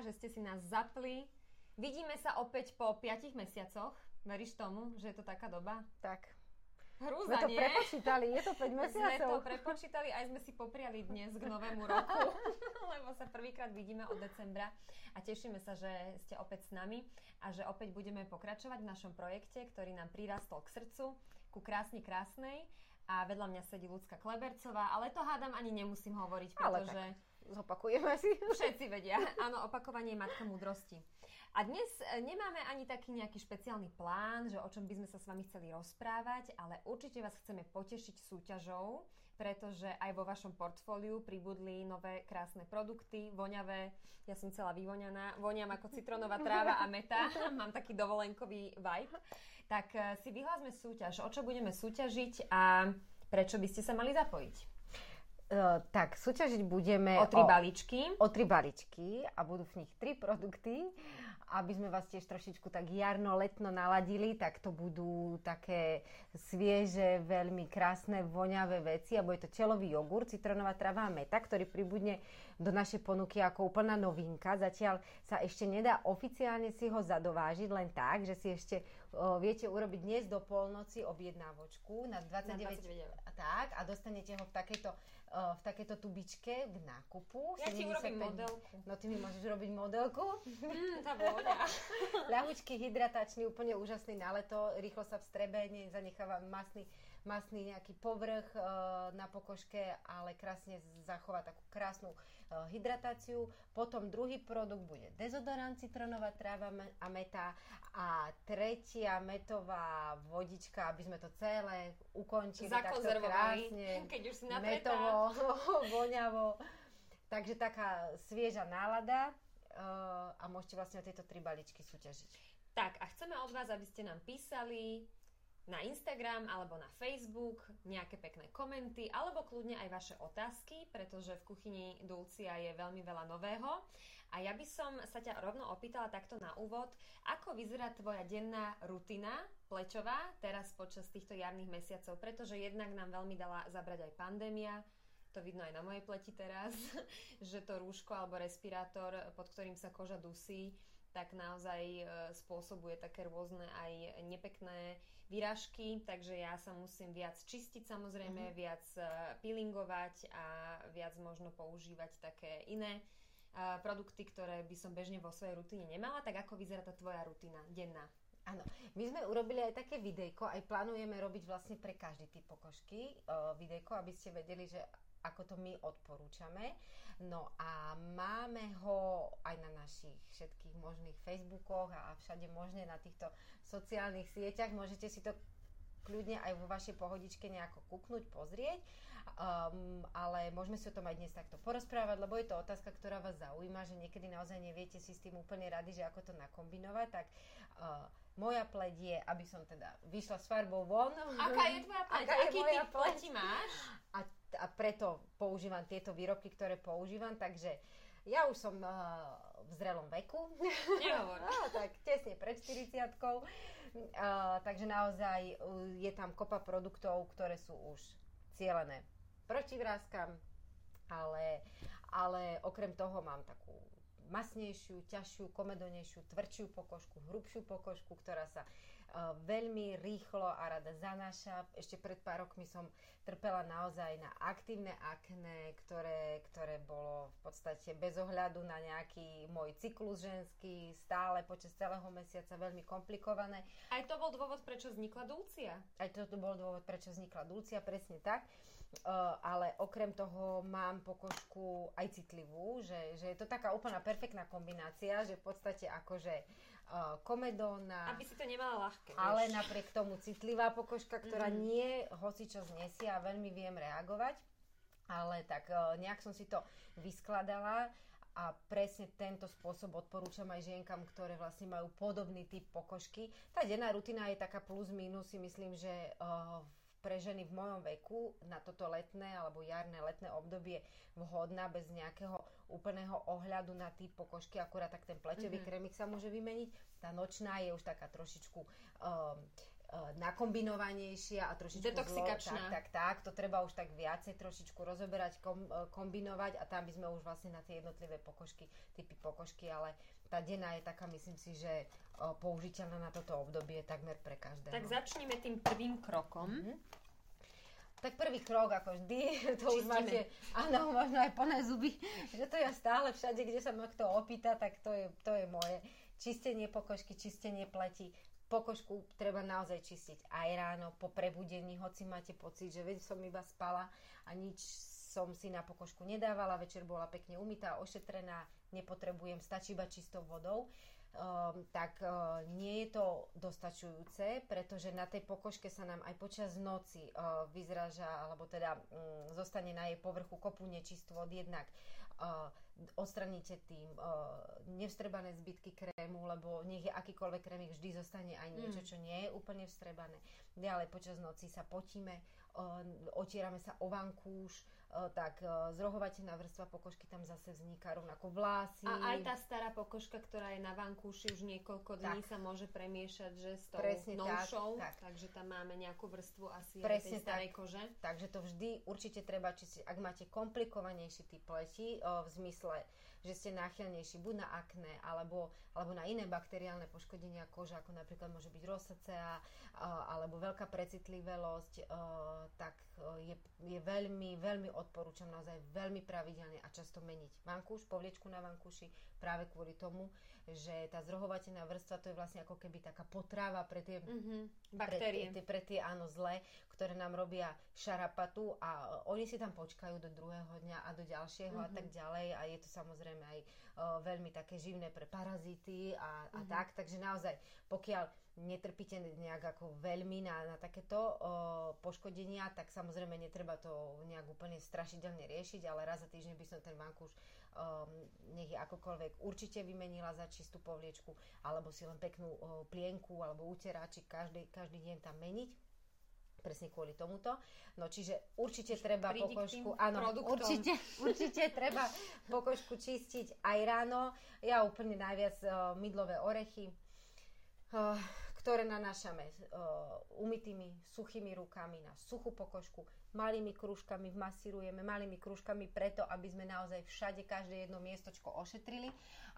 Že ste si nás zapli. Vidíme sa opäť po 5 mesiacoch. Veríš tomu, že je to taká doba? Tak. Hrúza, Sme to nie? prepočítali, je to 5 Sme to mesiacov. prepočítali, aj sme si popriali dnes k novému roku, lebo sa prvýkrát vidíme od decembra a tešíme sa, že ste opäť s nami a že opäť budeme pokračovať v našom projekte, ktorý nám prirastol k srdcu, ku krásne krásnej a vedľa mňa sedí Lucka Klebercová, ale to hádam ani nemusím hovoriť, Ale pretože... Zopakujeme si. Všetci vedia. Áno, opakovanie je matka múdrosti. A dnes e, nemáme ani taký nejaký špeciálny plán, že o čom by sme sa s vami chceli rozprávať, ale určite vás chceme potešiť súťažou, pretože aj vo vašom portfóliu pribudli nové krásne produkty, voňavé. Ja som celá vyvoňaná, voňam ako citronová tráva a meta. Mám taký dovolenkový vibe. Tak e, si vyhlásme súťaž. O čo budeme súťažiť a prečo by ste sa mali zapojiť? Uh, tak, súťažiť budeme O tri balíčky. o tri baličky a budú v nich tri produkty. Aby sme vás tiež trošičku tak jarno-letno naladili, tak to budú také svieže, veľmi krásne, voňavé veci a bude to čelový jogurt, citronová trava a meta, ktorý pribudne do našej ponuky ako úplná novinka. Zatiaľ sa ešte nedá oficiálne si ho zadovážiť len tak, že si ešte o, viete urobiť dnes do polnoci objednávočku na 29, 29 eur. tak a dostanete ho v takejto, v takejto tubičke k nákupu. Ja ti 75 urobím modelku. No ty mi môžeš robiť modelku. Mm, tá vôňa. Ľahučký, hydratačný, úplne úžasný na leto, rýchlo sa vstrebe, nezanecháva masný, masný nejaký povrch e, na pokožke, ale krásne zachová takú krásnu e, hydratáciu. Potom druhý produkt bude dezodorant, citronová tráva a meta a tretia metová vodička, aby sme to celé ukončili takto krásne, keď už si napretá. metovo, voňavo. Takže taká svieža nálada uh, a môžete vlastne o tieto tri balíčky súťažiť. Tak a chceme od vás, aby ste nám písali na Instagram alebo na Facebook nejaké pekné komenty alebo kľudne aj vaše otázky, pretože v kuchyni Dulcia je veľmi veľa nového. A ja by som sa ťa rovno opýtala takto na úvod, ako vyzerá tvoja denná rutina plečová teraz počas týchto jarných mesiacov, pretože jednak nám veľmi dala zabrať aj pandémia, to vidno aj na mojej pleti teraz, že to rúško alebo respirátor, pod ktorým sa koža dusí, tak naozaj e, spôsobuje také rôzne aj nepekné výražky, takže ja sa musím viac čistiť samozrejme, mm-hmm. viac e, peelingovať a viac možno používať také iné e, produkty, ktoré by som bežne vo svojej rutine nemala. Tak ako vyzerá tá tvoja rutina denná? Áno, my sme urobili aj také videjko, aj plánujeme robiť vlastne pre každý typ pokožky uh, videjko, aby ste vedeli, že ako to my odporúčame. No a máme ho aj na našich všetkých možných Facebookoch a všade možne na týchto sociálnych sieťach. Môžete si to kľudne aj vo vašej pohodičke nejako kúknuť, pozrieť, um, ale môžeme si o tom aj dnes takto porozprávať, lebo je to otázka, ktorá vás zaujíma, že niekedy naozaj neviete si s tým úplne rady, že ako to nakombinovať, tak uh, moja pleť je, aby som teda vyšla s farbou von. Aká je tvoja pleť? Aká je Aký moja pleti máš? A, a preto používam tieto výrobky, ktoré používam, takže ja už som uh, v zrelom veku. Nehovor. no, tak tesne pred 40 uh, Takže naozaj uh, je tam kopa produktov, ktoré sú už cielené proti vrázkam, ale, ale okrem toho mám takú masnejšiu, ťažšiu, komedonejšiu, tvrdšiu pokožku, hrubšiu pokožku, ktorá sa uh, veľmi rýchlo a rada zanáša. Ešte pred pár rokmi som trpela naozaj na aktívne akné, ktoré, ktoré bolo v podstate bez ohľadu na nejaký môj cyklus ženský, stále počas celého mesiaca veľmi komplikované. Aj to bol dôvod, prečo vznikla Dulcia. Aj toto bol dôvod, prečo vznikla Dulcia, presne tak. Uh, ale okrem toho mám pokožku aj citlivú, že, že je to taká úplná perfektná kombinácia, že v podstate akože uh, komedóna, Aby si to nemala ľahké. ale vieš. napriek tomu citlivá pokožka, ktorá mm. nie hocičo znesie a veľmi viem reagovať. Ale tak uh, nejak som si to vyskladala a presne tento spôsob odporúčam aj žienkam, ktoré vlastne majú podobný typ pokožky. Tá denná rutina je taká plus minus, si myslím, že uh, pre ženy v mojom veku na toto letné alebo jarné letné obdobie vhodná bez nejakého úplného ohľadu na typ pokožky, akurát tak ten pleťový mm-hmm. krémik sa môže vymeniť. Tá nočná je už taká trošičku um, nakombinovanejšia a trošičku Detoxikačná. Zlo, tak, tak, tak, to treba už tak viacej trošičku rozoberať, kom, kombinovať a tam by sme už vlastne na tie jednotlivé pokožky, typy pokožky, ale tá denná je taká, myslím si, že použiteľná na toto obdobie takmer pre každého. Tak začneme tým prvým krokom. Mm-hmm. Tak prvý krok, ako vždy, to Čistíme. už máte, áno, možno aj plné zuby, že to ja stále všade, kde sa ma kto opýta, tak to je, to je moje. Čistenie pokožky, čistenie pleti, pokožku treba naozaj čistiť aj ráno, po prebudení, hoci máte pocit, že veď som iba spala a nič som si na pokožku nedávala, večer bola pekne umytá, ošetrená, nepotrebujem, stačí iba čistou vodou, um, tak uh, nie je to dostačujúce, pretože na tej pokožke sa nám aj počas noci uh, vyzraža, alebo teda um, zostane na jej povrchu kopu nečistú od jednak uh, odstraníte tým uh, nevstrebané zbytky krému, lebo nech je akýkoľvek krémik, vždy zostane aj niečo, mm. čo nie je úplne vstrebané. Ďalej počas noci sa potíme, otierame sa o vankúš, Eh, tak eh, zrohovateľná vrstva pokožky tam zase vzniká rovnako vlasy. A aj tá stará pokožka, ktorá je na vankúši už niekoľko dní tak. sa môže premiešať, že s tou Presne novšou, tak, tak. takže tam máme nejakú vrstvu asi Presne aj tej starej tak. kože. Takže to vždy určite treba čistiť, ak máte komplikovanejší typ pleti, v zmysle že ste náchylnejší buď na akné, alebo, alebo na iné bakteriálne poškodenia kože, ako napríklad môže byť rosacea, alebo veľká precitlivosť, tak je, je veľmi, veľmi odporúčam naozaj veľmi pravidelne a často meniť vankúš, povliečku na vankúši, práve kvôli tomu, že tá zrohovateľná vrstva to je vlastne ako keby taká potrava pre tie mm-hmm. baktérie, pre, pre, pre tie áno zlé, ktoré nám robia šarapatu a oni si tam počkajú do druhého dňa a do ďalšieho mm-hmm. a tak ďalej a je to samozrejme aj uh, veľmi také živné pre parazity a, a mm-hmm. tak, takže naozaj pokiaľ netrpíte nejak ako veľmi na, na takéto o, poškodenia, tak samozrejme netreba to nejak úplne strašidelne riešiť, ale raz za týždeň by som ten vankúš um, nech je akokoľvek určite vymenila za čistú povliečku, alebo si len peknú uh, plienku alebo uteráčik každý, každý deň tam meniť presne kvôli tomuto. No čiže určite treba pokožku, áno, určite, určite treba pokožku čistiť aj ráno. Ja úplne najviac uh, mydlové orechy, uh, ktoré nanášame uh, umytými, suchými rukami na suchú pokožku malými krúžkami vmasírujeme, malými krúžkami preto, aby sme naozaj všade každé jedno miestočko ošetrili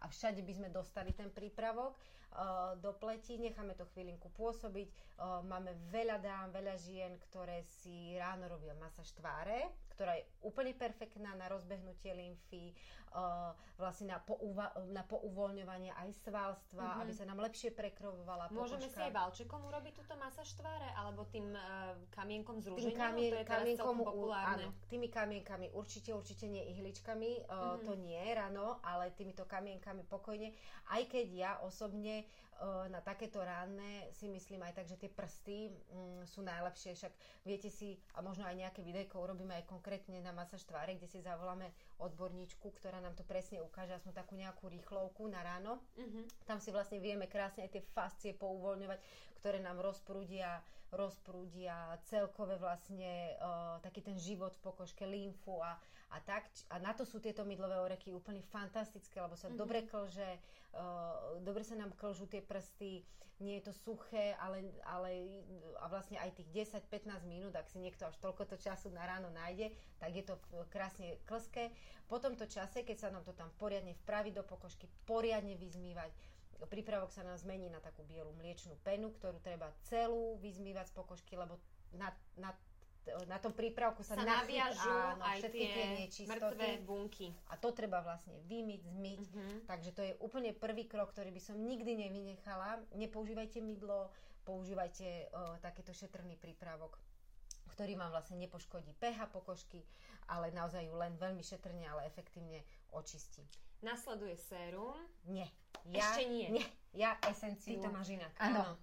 a všade by sme dostali ten prípravok uh, do pleti, necháme to chvílinku pôsobiť. Uh, máme veľa dám, veľa žien, ktoré si ráno robia masáž tváre, ktorá je úplne perfektná na rozbehnutie lymfy, uh, vlastne na, pouva- na pouvoľňovanie aj svalstva, mm-hmm. aby sa nám lepšie prekrovovala Môžeme si aj valčekom urobiť túto masáž tváre, alebo tým kamienkom z rúženia? Tým kamien, to je kamienkom, populárne. Áno, tými kamienkami určite, určite nie ihličkami, mm-hmm. to nie ráno, ale týmito kamienkami pokojne. Aj keď ja osobne na takéto ranné si myslím aj tak, že tie prsty mm, sú najlepšie, však viete si, a možno aj nejaké videjko urobíme aj konkrétne na masáž tváre, kde si zavoláme odborníčku, ktorá nám to presne ukáže, aspoň takú nejakú rýchlovku na ráno. Mm-hmm. Tam si vlastne vieme krásne aj tie fascie pouvoľňovať, ktoré nám rozprúdia, rozprúdia celkové vlastne uh, taký ten život v pokožke, lymfu a, a tak. A na to sú tieto mydlové oreky úplne fantastické, lebo sa mm-hmm. dobre klže, uh, dobre sa nám klžú tie prsty, nie je to suché, ale, ale a vlastne aj tých 10-15 minút, ak si niekto až toľko to času na ráno nájde, tak je to krásne klské. Po tomto čase, keď sa nám to tam poriadne vpraví do pokožky, poriadne vyzmývať, prípravok sa nám zmení na takú bielu mliečnú penu, ktorú treba celú vyzmývať z pokožky, lebo na, na na tom prípravku sa, sa naviažú áno, aj tie, tie mŕtve bunky. A to treba vlastne vymyť, zmyť. Uh-huh. Takže to je úplne prvý krok, ktorý by som nikdy nevynechala. Nepoužívajte mydlo, používajte uh, takéto šetrný prípravok ktorý vám vlastne nepoškodí pH pokožky, ale naozaj ju len veľmi šetrne, ale efektívne očistí. Nasleduje sérum? Nie. Ja, Ešte nie. Nie. Ja esenciu. Ty to máš inak. Áno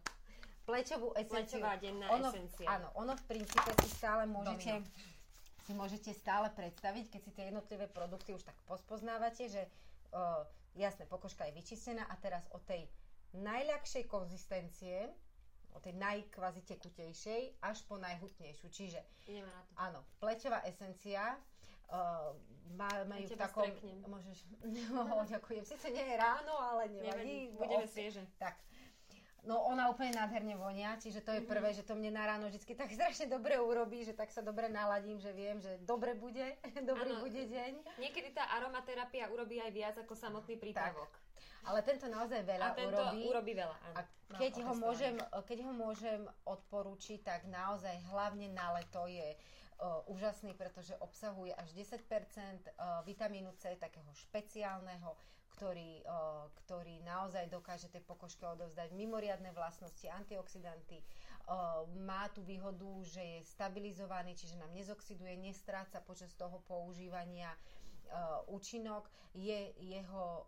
plečovú esenciu. Plečová denná ono, esencia. Áno, ono v princípe si stále môžete, si môžete stále predstaviť, keď si tie jednotlivé produkty už tak pospoznávate, že uh, jasné, pokožka je vyčistená a teraz o tej najľahšej konzistencie, o tej najkvazi tekutejšej až po najhutnejšiu. Čiže to. áno, plečová esencia uh, má, majú v takom... Streknem. Môžeš... No, ďakujem. Sice nie je ráno, ale nevadí. Budeme svieže. Tak, No ona úplne nádherne vonia, čiže to je mm-hmm. prvé, že to mne na ráno vždy tak strašne dobre urobí, že tak sa dobre naladím, že viem, že dobre bude, dobrý ano, bude deň. Niekedy tá aromaterapia urobí aj viac ako samotný prípravok. Tak. Ale tento naozaj veľa a tento urobí. urobí veľa, áno. A keď, ho môžem, keď ho môžem odporúčiť, tak naozaj hlavne na leto je úžasný, pretože obsahuje až 10% uh, vitamínu C, takého špeciálneho, ktorý, ktorý naozaj dokáže tej pokožke odovzdať mimoriadne vlastnosti, antioxidanty. Má tú výhodu, že je stabilizovaný, čiže nám nezoxiduje, nestráca počas toho používania účinok. Je, jeho,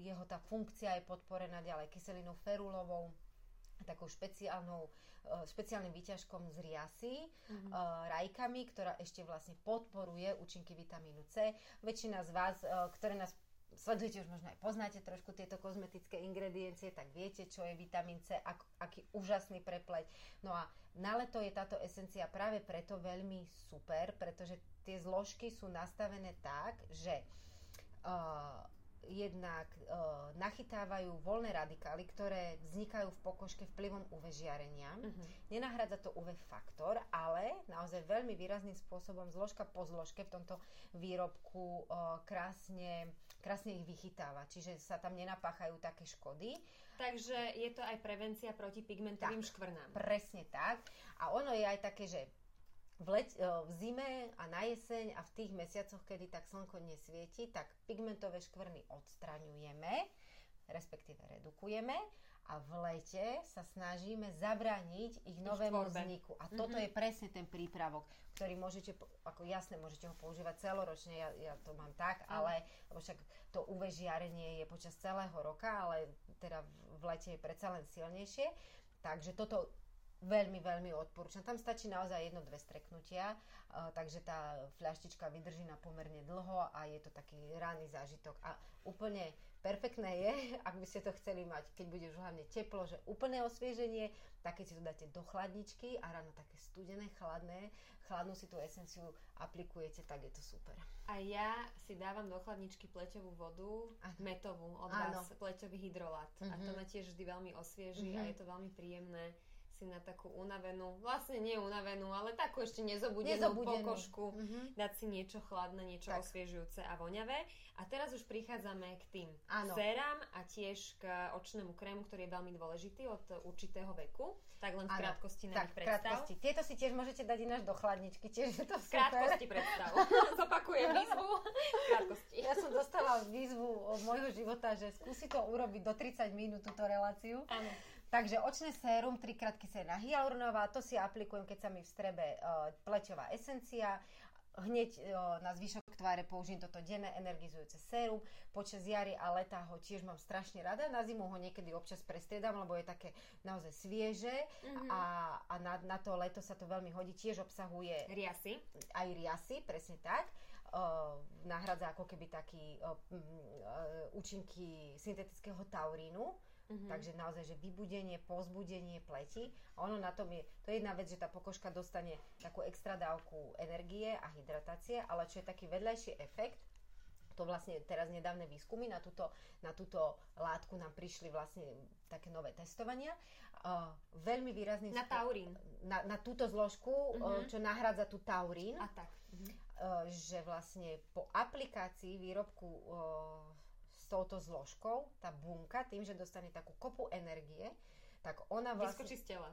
jeho tá funkcia je podporená ďalej kyselinou ferulovou, takou špeciálnou, uh, špeciálnym výťažkom z riasy, mm-hmm. rajkami, ktorá ešte vlastne podporuje účinky vitamínu C. Väčšina z vás, uh, ktoré nás sledujete, už možno aj poznáte trošku tieto kozmetické ingrediencie, tak viete, čo je vitamín C, ak, aký úžasný prepleť. No a na leto je táto esencia práve preto veľmi super, pretože tie zložky sú nastavené tak, že uh, jednak e, nachytávajú voľné radikály, ktoré vznikajú v pokožke vplyvom UV žiarenia. Uh-huh. Nenahradza to UV faktor, ale naozaj veľmi výrazným spôsobom zložka po zložke v tomto výrobku e, krásne, krásne ich vychytáva. Čiže sa tam nenapáchajú také škody. Takže je to aj prevencia proti pigmentovým tak, škvrnám. Presne tak. A ono je aj také, že v, leť, e, v zime a na jeseň a v tých mesiacoch, kedy tak slnko nesvieti, tak pigmentové škvrny odstraňujeme, respektíve redukujeme a v lete sa snažíme zabrániť ich novému vzniku. A toto mm-hmm. je presne ten prípravok, ktorý môžete, ako jasne, môžete ho používať celoročne, ja, ja to mám tak, mm. ale lebo však to UV žiarenie je počas celého roka, ale teda v lete je predsa len silnejšie. Takže toto veľmi, veľmi odporúčam. Tam stačí naozaj jedno, dve streknutia, uh, takže tá fľaštička vydrží na pomerne dlho a je to taký ranný zážitok. A úplne perfektné je, ak by ste to chceli mať, keď bude už hlavne teplo, že úplné osvieženie, tak keď si to dáte do chladničky a ráno také studené, chladné, chladnú si tú esenciu aplikujete, tak je to super. A ja si dávam do chladničky pleťovú vodu, Aha. metovú od Áno. vás, pleťový hydrolát. Uh-huh. A to mhm. ma tiež vždy veľmi osvieži uh-huh. a je to veľmi príjemné si na takú unavenú, vlastne nie unavenú, ale takú ešte nezobudenú, nezobudenú. pokožku, mm-hmm. dať si niečo chladné, niečo tak. osviežujúce a voňavé. A teraz už prichádzame k tým Áno. sérám a tiež k očnému krému, ktorý je veľmi dôležitý od určitého veku. Tak len v krátkosti na tak, predstav. Krátkosti. Tieto si tiež môžete dať ináč do chladničky, tiež je to super. Krátkosti predstav. Zopakujem výzvu. Krátkosti. Ja som dostala výzvu od môjho života, že skúsi to urobiť do 30 minút túto reláciu. Áno. Takže očné sérum, trikrát kyselina hyaluronová, to si aplikujem, keď sa mi vstrebe uh, pleťová esencia. Hneď uh, na zvyšok tváre použijem toto denné energizujúce sérum. Počas jary a leta ho tiež mám strašne rada. Na zimu ho niekedy občas prestriedam, lebo je také naozaj svieže mm-hmm. a, a na, na to leto sa to veľmi hodí. Tiež obsahuje... Riasy. Aj riasy, presne tak. Uh, nahradza ako keby taký uh, uh, účinky syntetického taurínu Mm-hmm. Takže naozaj, že vybudenie, pozbudenie pleti. A ono na tom je, to je jedna vec, že tá pokožka dostane takú extra dávku energie a hydratácie, ale čo je taký vedľajší efekt, to vlastne teraz nedávne výskumy na túto, na túto látku nám prišli vlastne také nové testovania. Uh, veľmi výrazný... Na taurín. Na, na túto zložku, uh-huh. uh, čo nahrádza tú taurín. A tak. Uh-huh. Uh, že vlastne po aplikácii výrobku uh, s touto zložkou, tá bunka, tým, že dostane takú kopu energie, tak ona vlastne... Vyskočí z tela.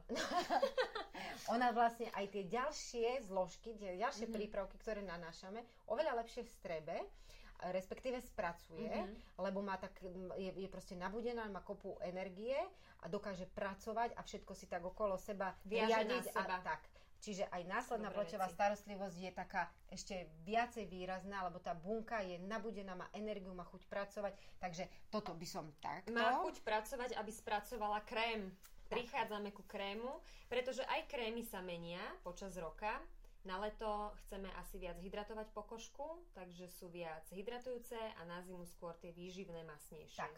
ona vlastne aj tie ďalšie zložky, tie ďalšie mm-hmm. prípravky, ktoré nanášame, oveľa lepšie v strebe, respektíve spracuje, mm-hmm. lebo má tak, je, je proste nabudená, má kopu energie a dokáže pracovať a všetko si tak okolo seba Viaže riadiť. Na seba. A, tak. Čiže aj následná pleťová starostlivosť je taká ešte viacej výrazná, lebo tá bunka je nabudená, má energiu, má chuť pracovať. Takže toto by som takto... Má chuť pracovať, aby spracovala krém. Prichádzame ku krému, pretože aj krémy sa menia počas roka. Na leto chceme asi viac hydratovať pokožku, takže sú viac hydratujúce a na zimu skôr tie výživné masnejšie. Tak.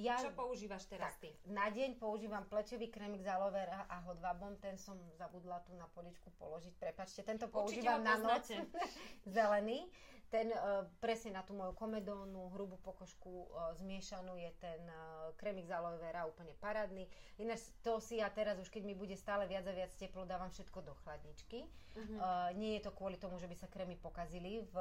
Ja, Čo používaš teraz tak, ty? Na deň používam plečový krémik z aloe vera a hodvabom, ten som zabudla tu na poličku položiť, prepačte, tento používam na noc, zelený. Ten uh, presne na tú moju komedónu, hrubú pokožku uh, zmiešanú je ten uh, kremik z aloe vera úplne parádny. Ináč to si ja teraz už keď mi bude stále viac a viac teplo, dávam všetko do chladničky. Uh-huh. Uh, nie je to kvôli tomu, že by sa krémy pokazili v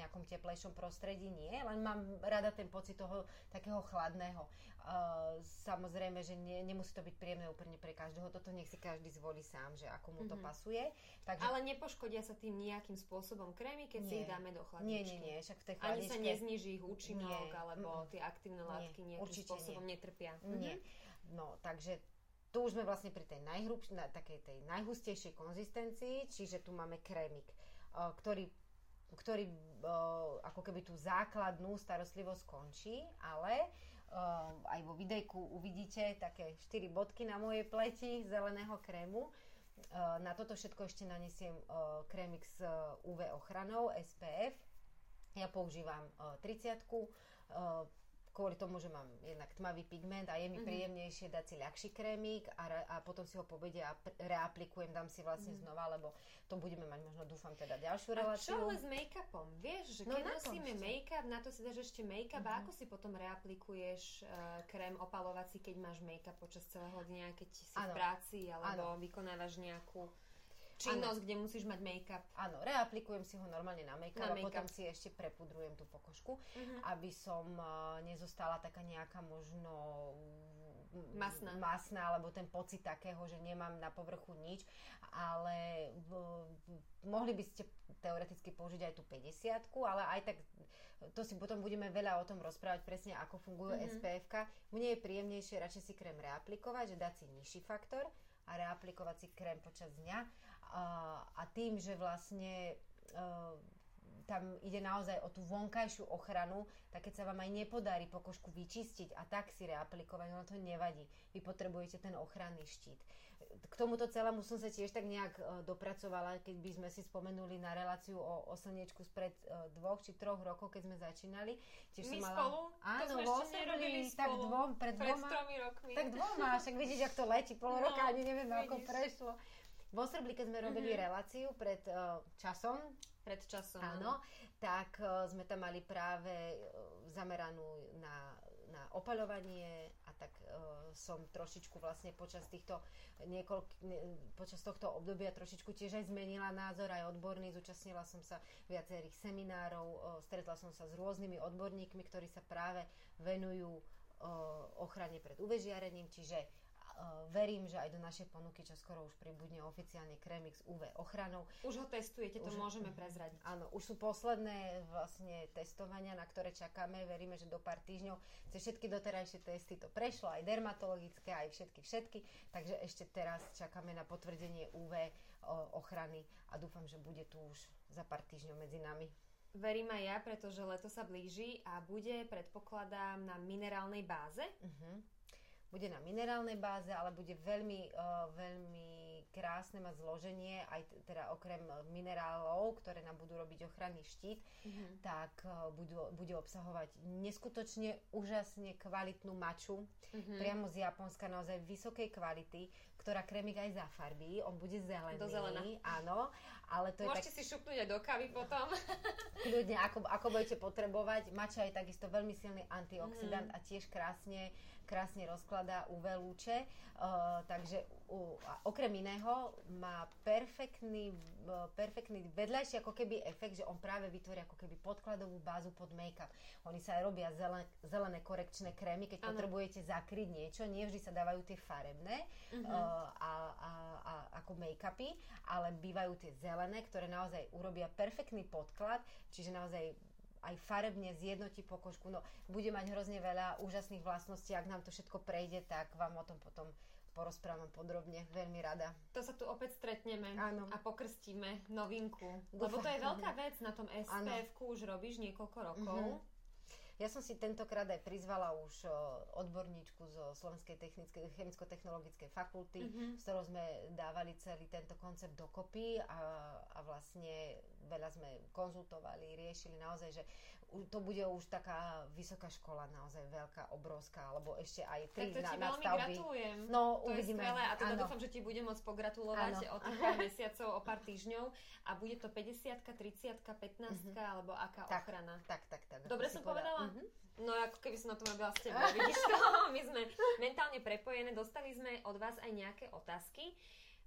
nejakom teplejšom prostredí, nie, len mám rada ten pocit toho takého chladného. Uh, samozrejme, že nie, nemusí to byť príjemné úplne pre každého, toto nech si každý zvolí sám, že ako mu to mm-hmm. pasuje. Takže... Ale nepoškodia sa tým nejakým spôsobom krémy, keď nie. si ich dáme do chladničky. Nie, nie, nie, však v tej chladničke... Ani sa nezniží ich účinok, nie. alebo tie aktívne látky nie. nejakým Určite spôsobom nie. netrpia. Nie. No, takže tu už sme vlastne pri tej najhrubšej, na, takej tej najhustejšej konzistencii, čiže tu máme krémik, uh, ktorý ktorý uh, ako keby tú základnú starostlivosť končí, ale aj vo videjku uvidíte také 4 bodky na mojej pleti zeleného krému. Ehm, na toto všetko ešte nanesiem ehm, krémik s UV ochranou SPF. Ja používam 30 kvôli tomu, že mám jednak tmavý pigment a je mi mm-hmm. príjemnejšie dať si ľahší krémik a, a potom si ho po obede reaplikujem, dám si vlastne mm-hmm. znova, lebo to budeme mať možno, dúfam, teda ďalšiu reláciu. A čo ale s make-upom? Vieš, že no, keď nosíme make-up, na to si dáš ešte make-up mm-hmm. a ako si potom reaplikuješ uh, krém opalovací, keď máš make-up počas celého dňa, keď si ano. v práci alebo ano. vykonávaš nejakú činnosť, ano. kde musíš mať make-up. Áno, reaplikujem si ho normálne na make-up na a make potom si ešte prepudrujem tú pokožku, uh-huh. aby som uh, nezostala taká nejaká možno mm, masná. masná, alebo ten pocit takého, že nemám na povrchu nič, ale mohli by ste teoreticky použiť aj tú 50 ale aj tak to si potom budeme veľa o tom rozprávať presne, ako fungujú mm-hmm. SPF. Mne je príjemnejšie radšej si krém reaplikovať, že dať si nižší faktor a reaplikovať si krém počas dňa a, tým, že vlastne uh, tam ide naozaj o tú vonkajšiu ochranu, tak keď sa vám aj nepodarí pokožku vyčistiť a tak si reaplikovať, no to nevadí. Vy potrebujete ten ochranný štít. K tomuto celému som sa tiež tak nejak uh, dopracovala, keď by sme si spomenuli na reláciu o, o slniečku spred uh, dvoch či troch rokov, keď sme začínali. Tiež My som mala... spolu? Áno, to sme ešte tak dvom, pred, pred dvoma. rokmi. Tak dvoma, však vidíš, ak to letí pol no, roka, ani neviem, vidíš. ako prešlo. Vo Srbli, keď sme robili mm-hmm. reláciu pred uh, časom, pred časom, áno, tak uh, sme tam mali práve uh, zameranú na, na opaľovanie tak uh, som trošičku vlastne počas týchto niekoľk, ne, počas tohto obdobia trošičku tiež aj zmenila názor aj odborný, zúčastnila som sa viacerých seminárov, uh, stretla som sa s rôznymi odborníkmi, ktorí sa práve venujú uh, ochrane pred UV žiarením, čiže verím, že aj do našej ponuky čo skoro už pribudne oficiálne Kremix UV ochranou. Už ho testujete, to už, môžeme prezradiť. Áno, už sú posledné vlastne testovania, na ktoré čakáme. Veríme, že do pár týždňov cez všetky doterajšie testy to prešlo, aj dermatologické, aj všetky, všetky. Takže ešte teraz čakáme na potvrdenie UV ochrany a dúfam, že bude tu už za pár týždňov medzi nami. Verím aj ja, pretože leto sa blíži a bude, predpokladám, na minerálnej báze. Uh-huh bude na minerálnej báze, ale bude veľmi, uh, veľmi krásne mať zloženie, aj teda okrem minerálov, ktoré nám budú robiť ochranný štít, mm-hmm. tak uh, budú, bude obsahovať neskutočne úžasne kvalitnú maču, mm-hmm. priamo z Japonska, naozaj vysokej kvality, ktorá kremik aj zafarbí, on bude zelený. Do zelena. Áno, ale to Môžete je tak... si šupnúť aj do kavy potom. Kľudne, ako, ako budete potrebovať. Mača je takisto veľmi silný antioxidant mm. a tiež krásne krásne rozkladá UV lúče, uh, takže uh, okrem iného má perfektný, uh, perfektný vedľajší ako keby efekt, že on práve vytvorí ako keby podkladovú bázu pod make-up. Oni sa aj robia zelen, zelené korekčné krémy, keď ano. potrebujete zakryť niečo, nie vždy sa dávajú tie farebné uh-huh. uh, a, a, a ako make-upy, ale bývajú tie zelené, ktoré naozaj urobia perfektný podklad, čiže naozaj aj farebne zjednotí pokožku. No, bude mať hrozne veľa úžasných vlastností. Ak nám to všetko prejde, tak vám o tom potom porozprávam podrobne, veľmi rada. To sa tu opäť stretneme Áno. a pokrstíme novinku. Lebo to je veľká vec na tom SPF-ku, už robíš niekoľko rokov. Mm-hmm. Ja som si tentokrát aj prizvala už odborníčku zo Slovenskej chemicko-technologickej fakulty, mm-hmm. s ktorou sme dávali celý tento koncept dokopy a, a vlastne veľa sme konzultovali, riešili naozaj, že to bude už taká vysoká škola, naozaj veľká, obrovská, alebo ešte aj tri tak to ti na veľmi stavby. gratulujem. No, to uvidíme. je skvelé a teda dúfam, že ti budem môcť pogratulovať ano. o tých pár mesiacov, o pár týždňov a bude to 50 30 15 uh-huh. alebo aká tak, ochrana. Tak, tak, tak. Dobre som povedala? Uh-huh. No ako keby som na to robila s tebou, vidíš to? My sme mentálne prepojené, dostali sme od vás aj nejaké otázky.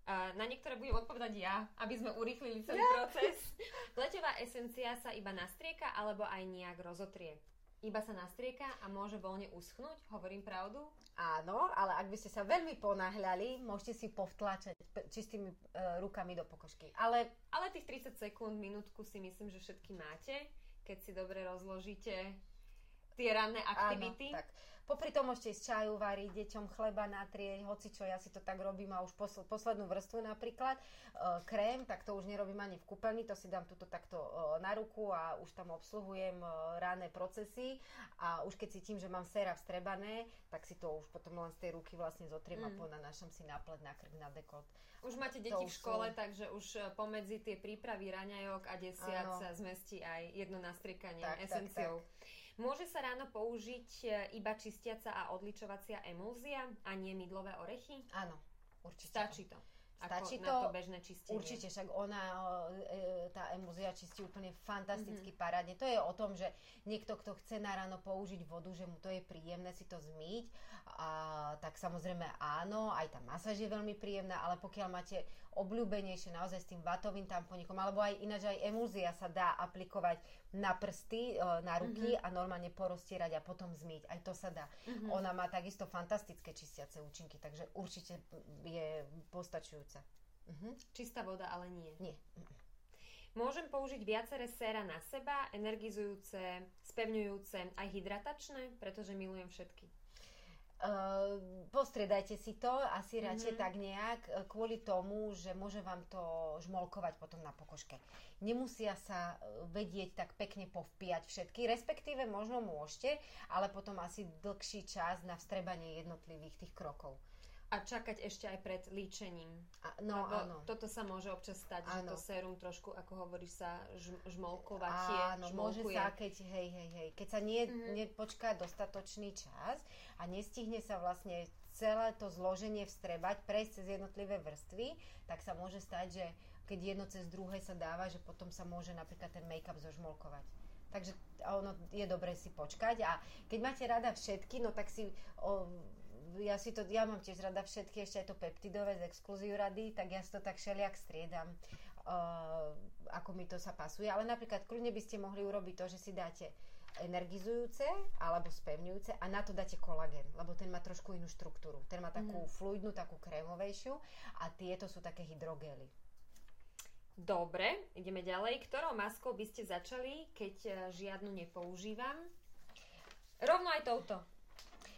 Na niektoré budem odpovedať ja, aby sme urýchlili celý ja. proces. Pleťová esencia sa iba nastrieka alebo aj nejak rozotrie? Iba sa nastrieka a môže voľne uschnúť? Hovorím pravdu? Áno, ale ak by ste sa veľmi ponáhľali, môžete si povtlačať čistými uh, rukami do pokožky. Ale... ale tých 30 sekúnd, minútku si myslím, že všetky máte, keď si dobre rozložíte tie ranné aktivity. Áno, tak. Popri tom môžete ísť čaju variť, deťom chleba natrieť, hoci čo, ja si to tak robím a už posl- poslednú vrstvu napríklad, e, krém, tak to už nerobím ani v kúpeľni, to si dám tuto takto e, na ruku a už tam obsluhujem e, ranné procesy a už keď cítim, že mám séra vstrebané, tak si to už potom len z tej ruky vlastne zotriem mm. a ponanášam si na pled, na krk, na dekolt. Už máte deti v škole, sú... takže už e, pomedzi tie prípravy raňajok a desiat sa zmestí aj jedno nastriekanie tak, esenciou. Tak, tak. Môže sa ráno použiť e, iba čistiaca a odličovacia emulzia a nie mydlové orechy? Áno, určite. Stačí to. Stačí to, na to bežné čistenie. Určite, však ona, e, tá emulzia čistí úplne fantasticky mm-hmm. parádne. To je o tom, že niekto, kto chce na ráno použiť vodu, že mu to je príjemné si to zmyť, a, tak samozrejme áno, aj tá masáž je veľmi príjemná, ale pokiaľ máte obľúbenejšie naozaj s tým vatovým tamponikom, alebo aj ináč aj emulzia sa dá aplikovať na prsty, e, na ruky mm-hmm. a normálne porostierať a potom zmyť. Aj to sa dá. Mm-hmm. Ona má takisto fantastické čistiace účinky, takže určite je postačujúca. Mm-hmm. Čistá voda, ale nie. Nie. Môžem použiť viaceré séra na seba, energizujúce, spevňujúce, aj hydratačné, pretože milujem všetky. Uh, postriedajte si to, asi radšej mm-hmm. tak nejak, e, kvôli tomu, že môže vám to žmolkovať potom na pokožke. Nemusia sa e, vedieť tak pekne povpíjať všetky, respektíve možno môžete, ale potom asi dlhší čas na vstrebanie jednotlivých tých krokov a čakať ešte aj pred líčením. A, no Lebo áno. toto sa môže občas stať, áno. že to sérum trošku, ako hovoríš sa, žmolkovať Áno, môže sa, keď, hej, hej, hej, keď sa nie, mm-hmm. nepočká dostatočný čas a nestihne sa vlastne celé to zloženie vstrebať, prejsť cez jednotlivé vrstvy, tak sa môže stať, že keď jedno cez druhé sa dáva, že potom sa môže napríklad ten make-up zožmolkovať. Takže ono je dobré si počkať a keď máte rada všetky, no tak si o, ja si to, ja mám tiež rada všetky, ešte aj to peptidové z exkluzív rady, tak ja si to tak všelijak striedam, uh, ako mi to sa pasuje. Ale napríklad kľudne by ste mohli urobiť to, že si dáte energizujúce alebo spevňujúce a na to dáte kolagén, lebo ten má trošku inú štruktúru. Ten má takú mm. fluidnú, takú krémovejšiu a tieto sú také hydrogely. Dobre, ideme ďalej. Ktorou maskou by ste začali, keď eh, žiadnu nepoužívam? Rovno aj touto.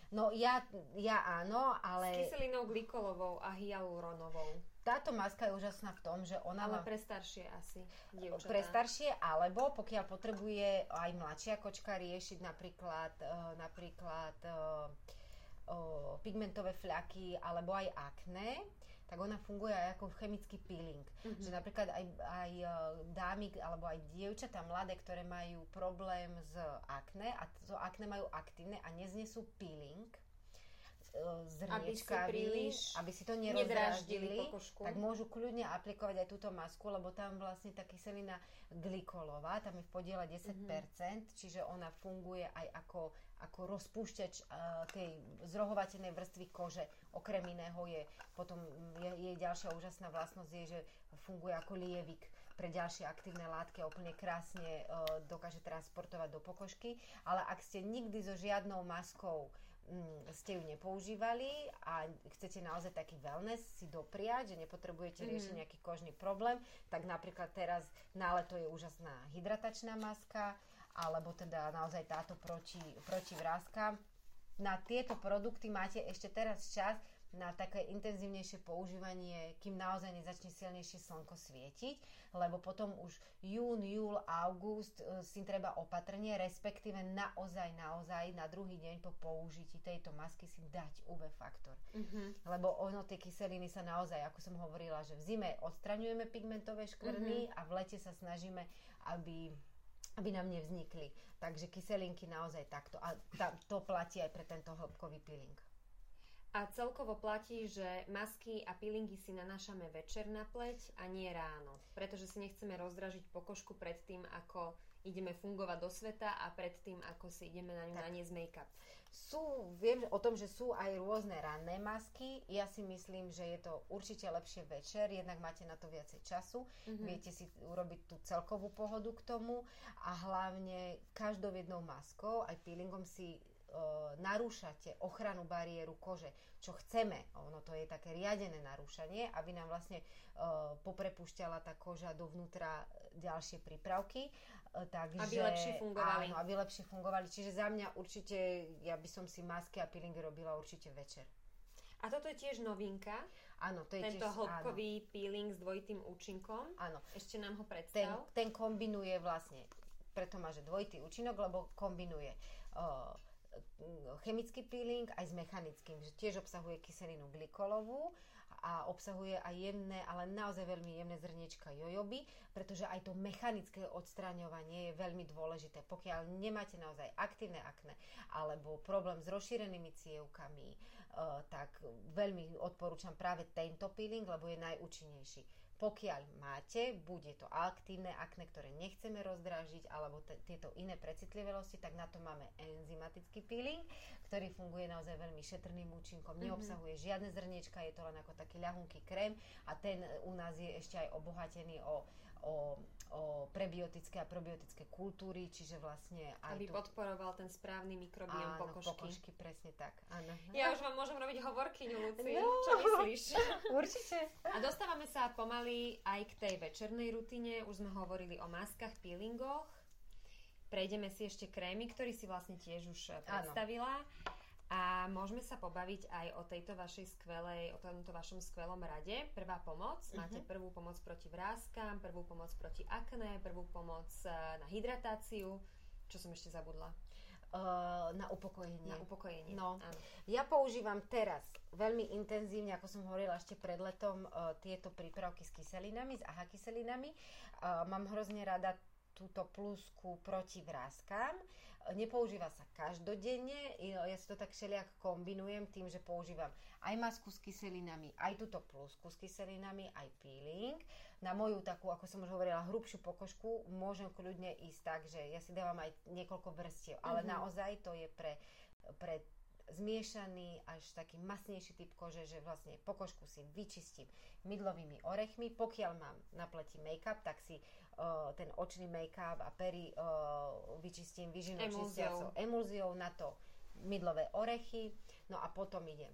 No ja, ja áno, ale... S kyselinou glikolovou a hyaluronovou. Táto maska je úžasná v tom, že ona ale má... pre staršie asi, dievčatá. Pre staršie, alebo pokiaľ potrebuje aj mladšia kočka riešiť napríklad, uh, napríklad uh, pigmentové fľaky alebo aj akné, tak ona funguje aj ako chemický peeling. Mm-hmm. Že napríklad aj, aj e, dámy alebo aj dievčatá mladé, ktoré majú problém s akné a to akné majú aktívne a neznesú peeling, zrniečkami, aby si, aby si to nerozdraždili, tak môžu kľudne aplikovať aj túto masku, lebo tam vlastne tá kyselina glikolová, tam je v podiele 10%, mm-hmm. čiže ona funguje aj ako, ako rozpúšťač uh, tej zrohovateľnej vrstvy kože. Okrem iného je potom je, jej ďalšia úžasná vlastnosť je, že funguje ako lievik pre ďalšie aktívne látky a úplne krásne uh, dokáže transportovať do pokožky. Ale ak ste nikdy so žiadnou maskou Mm, ste ju nepoužívali a chcete naozaj taký wellness si dopriať, že nepotrebujete mm-hmm. riešiť nejaký kožný problém, tak napríklad teraz na leto je úžasná hydratačná maska, alebo teda naozaj táto proti, proti vrázka. Na tieto produkty máte ešte teraz čas na také intenzívnejšie používanie, kým naozaj nezačne silnejšie slnko svietiť, lebo potom už jún, júl, august e, si treba opatrne, respektíve naozaj, naozaj na druhý deň po použití tejto masky si dať UV faktor. Mm-hmm. Lebo ono, tie kyseliny sa naozaj, ako som hovorila, že v zime odstraňujeme pigmentové škvrny mm-hmm. a v lete sa snažíme, aby aby nám nevznikli. Takže kyselinky naozaj takto. A ta, to platí aj pre tento hĺbkový peeling. A celkovo platí, že masky a peelingy si nanášame večer na pleť a nie ráno. Pretože si nechceme rozdražiť pokožku pred tým, ako ideme fungovať do sveta a pred tým, ako si ideme na ňu naniesť make-up. Sú, viem o tom, že sú aj rôzne ranné masky. Ja si myslím, že je to určite lepšie večer, jednak máte na to viacej času, mm-hmm. viete si urobiť tú celkovú pohodu k tomu a hlavne každou jednou maskou, aj peelingom si narúšate ochranu bariéru kože, čo chceme, ono to je také riadené narúšanie, aby nám vlastne poprepúšťala tá koža dovnútra ďalšie prípravky. Uh, takže, aby lepšie fungovali. Áno, aby lepšie fungovali. Čiže za mňa určite, ja by som si masky a peelingy robila určite večer. A toto je tiež novinka. Áno, to je Tento tiež, hĺbkový áno. peeling s dvojitým účinkom. Áno. Ešte nám ho predstav. Ten, ten kombinuje vlastne, preto má, že dvojitý účinok, lebo kombinuje uh, chemický peeling aj s mechanickým, že tiež obsahuje kyselinu glykolovú a obsahuje aj jemné, ale naozaj veľmi jemné zrniečka jojoby, pretože aj to mechanické odstraňovanie je veľmi dôležité. Pokiaľ nemáte naozaj aktívne akné alebo problém s rozšírenými cievkami, uh, tak veľmi odporúčam práve tento peeling, lebo je najúčinnejší. Pokiaľ máte, bude to aktívne akne, ktoré nechceme rozdražiť, alebo t- tieto iné precitlivelosti, tak na to máme enzymatický peeling, ktorý funguje naozaj veľmi šetrným účinkom. Mm-hmm. Neobsahuje žiadne zrniečka, je to len ako taký ľahunký krém a ten u nás je ešte aj obohatený o o, o prebiotické a probiotické kultúry, čiže vlastne aj Aby tu... podporoval ten správny mikrobiom Áno, pokožky. pokožky, presne tak. Áno. Ja už vám môžem robiť hovorkyňu, Luci. No. Čo myslíš? Určite. A dostávame sa pomaly aj k tej večernej rutine. Už sme hovorili o maskách, peelingoch. Prejdeme si ešte krémy, ktorý si vlastne tiež už predstavila. Áno. A môžeme sa pobaviť aj o tejto vašej skvelej, o tomto vašom skvelom rade. Prvá pomoc. Uh-huh. Máte prvú pomoc proti vrázkam, prvú pomoc proti akné, prvú pomoc eh, na hydratáciu. Čo som ešte zabudla? Uh, na upokojenie. Na upokojenie, no. Áno. Ja používam teraz veľmi intenzívne, ako som hovorila ešte pred letom, uh, tieto prípravky s kyselinami, s aha kyselinami. Uh, mám hrozne rada túto plusku proti vrázkam. Nepoužíva sa každodenne, ja si to tak všelijak kombinujem tým, že používam aj masku s kyselinami, aj túto plusku s kyselinami, aj peeling. Na moju takú, ako som už hovorila, hrubšiu pokožku môžem kľudne ísť tak, že ja si dávam aj niekoľko vrstiev, ale mm-hmm. naozaj to je pre, pre zmiešaný až taký masnejší typ kože, že vlastne pokožku si vyčistím mydlovými orechmi. Pokiaľ mám na pleti make-up, tak si uh, ten očný make-up a pery uh, vyčistím vyžinu čistiacou emulziou na to mydlové orechy. No a potom idem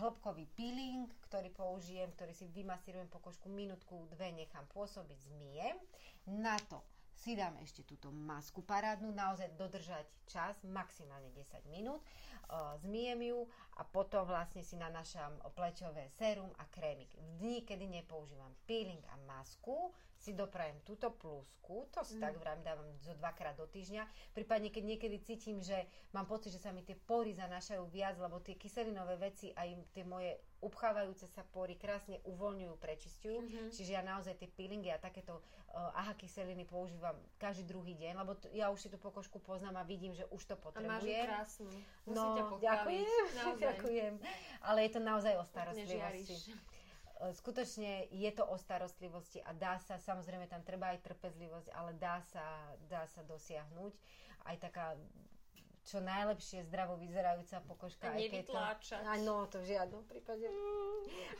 hĺbkový peeling, ktorý použijem, ktorý si vymasírujem pokožku minútku, dve nechám pôsobiť, zmijem. Na to si dám ešte túto masku parádnu, naozaj dodržať čas, maximálne 10 minút, uh, zmijem ju a potom vlastne si nanášam plečové sérum a krémik. V dni, kedy nepoužívam peeling a masku, si doprajem túto plusku, to si mm. tak vrám dávam zo dvakrát do týždňa. Prípadne, keď niekedy cítim, že mám pocit, že sa mi tie pory zanášajú viac, lebo tie kyselinové veci aj tie moje upchávajúce sa pory krásne uvoľňujú, prečistujú. Mm-hmm. Čiže ja naozaj tie peelingy a takéto uh, aha kyseliny používam každý druhý deň, lebo t- ja už si tú pokožku poznám a vidím, že už to potrebujem. A máš krásnu. Musím no, ďakujem, ďakujem. Ale je to naozaj o starostlivosti skutočne je to o starostlivosti a dá sa, samozrejme tam treba aj trpezlivosť, ale dá sa, dá sa dosiahnuť. Aj taká čo najlepšie zdravo vyzerajúca pokožka. A nevytláčať. To, no, to v žiadnom prípade.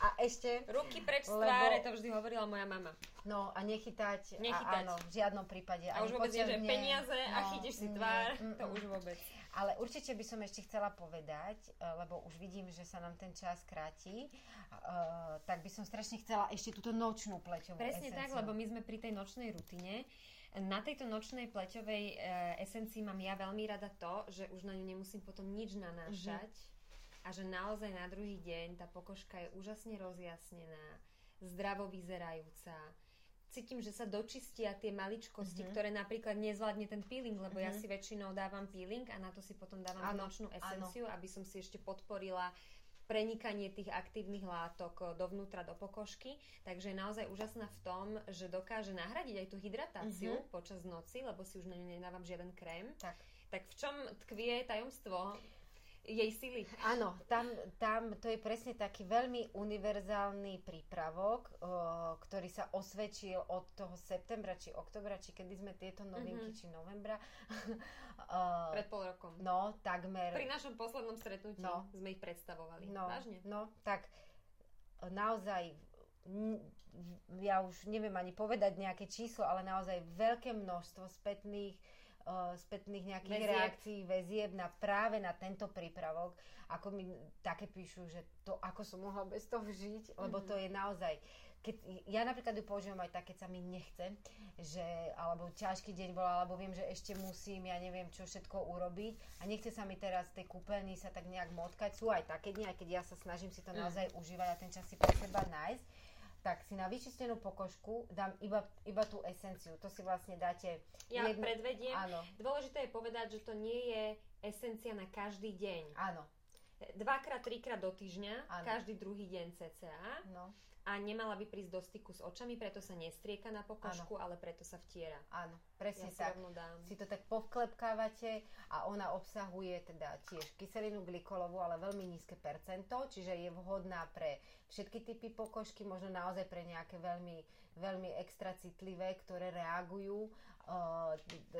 A ešte... Ruky preč z tváre, to vždy hovorila moja mama. No, a nechytať. Nechytať. A, áno, v žiadnom prípade. A už vôbec nie, že peniaze no, a chytíš si tvár, nie, to už vôbec. Ale určite by som ešte chcela povedať, e, lebo už vidím, že sa nám ten čas kráti, uh, tak by som strašne chcela ešte túto nočnú pleťovú Presne esenciu. tak, lebo my sme pri tej nočnej rutine. Na tejto nočnej pleťovej e, esencii mám ja veľmi rada to, že už na ňu nemusím potom nič nanášať. Mm-hmm a že naozaj na druhý deň tá pokožka je úžasne rozjasnená, zdravo vyzerajúca. Cítim, že sa dočistia tie maličkosti, mm-hmm. ktoré napríklad nezvládne ten peeling, lebo mm-hmm. ja si väčšinou dávam peeling a na to si potom dávam ano, nočnú esenciu, ano. aby som si ešte podporila prenikanie tých aktívnych látok dovnútra do pokožky. Takže je naozaj úžasná v tom, že dokáže nahradiť aj tú hydratáciu mm-hmm. počas noci, lebo si už na ňu nedávam žiaden krém. Tak. tak v čom tkvie tajomstvo jej sily. Áno, tam, tam to je presne taký veľmi univerzálny prípravok, o, ktorý sa osvedčil od toho septembra či oktobra, či kedy sme tieto novinky, mm-hmm. či novembra. o, Pred pol rokom. No, takmer. Pri našom poslednom stretnutí no, sme ich predstavovali. No, Vážne? No, tak naozaj ja už neviem ani povedať nejaké číslo, ale naozaj veľké množstvo spätných uh, spätných nejakých väzieb. reakcií, väzieb na práve na tento prípravok. Ako mi také píšu, že to, ako som mohla bez toho žiť, lebo mm-hmm. to je naozaj keď, ja napríklad ju používam aj tak, keď sa mi nechce, že, alebo ťažký deň bol, alebo viem, že ešte musím, ja neviem, čo všetko urobiť a nechce sa mi teraz tej kúpeľni sa tak nejak motkať. Sú aj také dni, aj keď ja sa snažím si to mm. naozaj mm. užívať a ten čas si pre seba nájsť tak si na vyčistenú pokožku dám iba, iba tú esenciu. To si vlastne dáte... Ja jednu... predvediem. Áno. Dôležité je povedať, že to nie je esencia na každý deň. Áno. Dvakrát, trikrát do týždňa, Áno. každý druhý deň cca. No a nemala by prísť do styku s očami, preto sa nestrieka na pokožku, ale preto sa vtiera. Áno, presne ja tak. Si to tak povklepkávate a ona obsahuje teda tiež kyselinu glikolovú, ale veľmi nízke percento, čiže je vhodná pre všetky typy pokožky, možno naozaj pre nejaké veľmi, veľmi extra citlivé, ktoré reagujú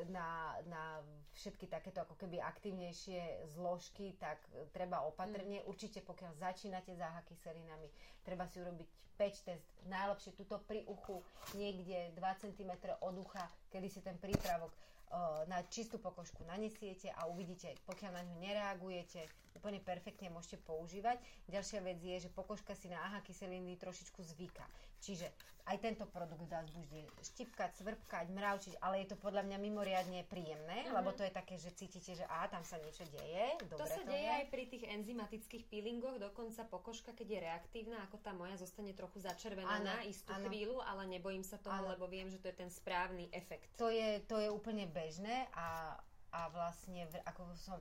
na, na všetky takéto ako keby aktívnejšie zložky, tak treba opatrne. Mm. Určite pokiaľ začínate záha kyselinami, treba si urobiť patch test, najlepšie tuto pri uchu, niekde 2 cm od ucha, kedy si ten prípravok na čistú pokožku nanesiete a uvidíte, pokiaľ na ňu nereagujete, úplne perfektne môžete používať. Ďalšia vec je, že pokožka si na aha kyseliny trošičku zvyka. Čiže aj tento produkt vás bude štipkať, svrpkať, mravčiť, ale je to podľa mňa mimoriadne príjemné, uh-huh. lebo to je také, že cítite, že á, tam sa niečo deje. Dobre to sa to deje je. aj pri tých enzymatických peelingoch, dokonca pokožka, keď je reaktívna, ako tá moja, zostane trochu začervená ano, na istú ano. chvíľu, ale nebojím sa toho, ano. lebo viem, že to je ten správny efekt. To je, to je úplne bežné a, a vlastne, ako som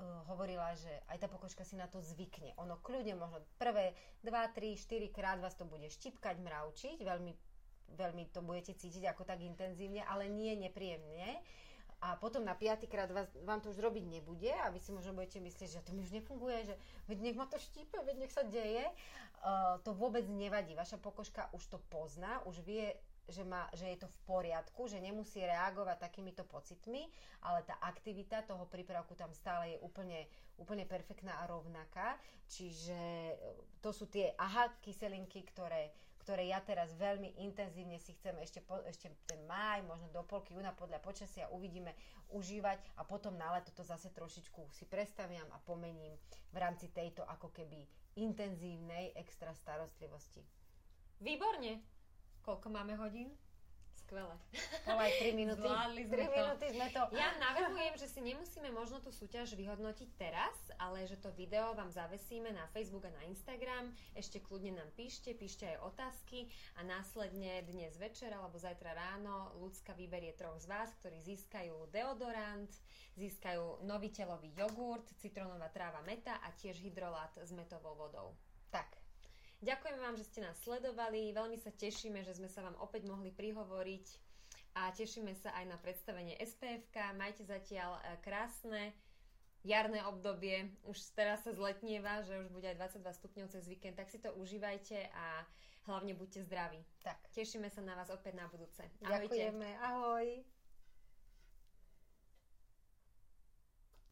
uh, hovorila, že aj tá pokožka si na to zvykne. Ono kľudne možno prvé 2, 3, 4 krát vás to bude štipkať, mravčiť, veľmi, veľmi to budete cítiť ako tak intenzívne, ale nie nepríjemne. A potom na piatýkrát vás, vám to už robiť nebude a vy si možno budete myslieť, že to mi už nefunguje, že veď nech ma to štípe, veď nech sa deje. Uh, to vôbec nevadí. Vaša pokožka už to pozná, už vie že, má, že je to v poriadku, že nemusí reagovať takýmito pocitmi, ale tá aktivita toho prípravku tam stále je úplne, úplne perfektná a rovnaká. Čiže e, to sú tie aha kyselinky, ktoré, ktoré ja teraz veľmi intenzívne si chcem ešte, po, ešte ten máj, možno do polky júna podľa počasia uvidíme užívať a potom na leto to zase trošičku si prestaviam a pomením v rámci tejto ako keby intenzívnej extra starostlivosti. Výborne! Koľko máme hodín? Skvelé. Ale aj 3 minúty. Zvládli sme 3 minúty sme to. Ja navrhujem, že si nemusíme možno tú súťaž vyhodnotiť teraz, ale že to video vám zavesíme na Facebook a na Instagram. Ešte kľudne nám píšte, píšte aj otázky a následne dnes večer alebo zajtra ráno ľudská vyberie troch z vás, ktorí získajú deodorant, získajú nový telový jogurt, citrónová tráva meta a tiež hydrolát s metovou vodou. Tak, Ďakujem vám, že ste nás sledovali. Veľmi sa tešíme, že sme sa vám opäť mohli prihovoriť a tešíme sa aj na predstavenie SPFK. Majte zatiaľ e, krásne jarné obdobie. Už teraz sa zletnieva, že už bude aj 22 stupňov cez víkend, tak si to užívajte a hlavne buďte zdraví. Tak. Tešíme sa na vás opäť na budúce. Ahojte. Ďakujeme. Ahoj.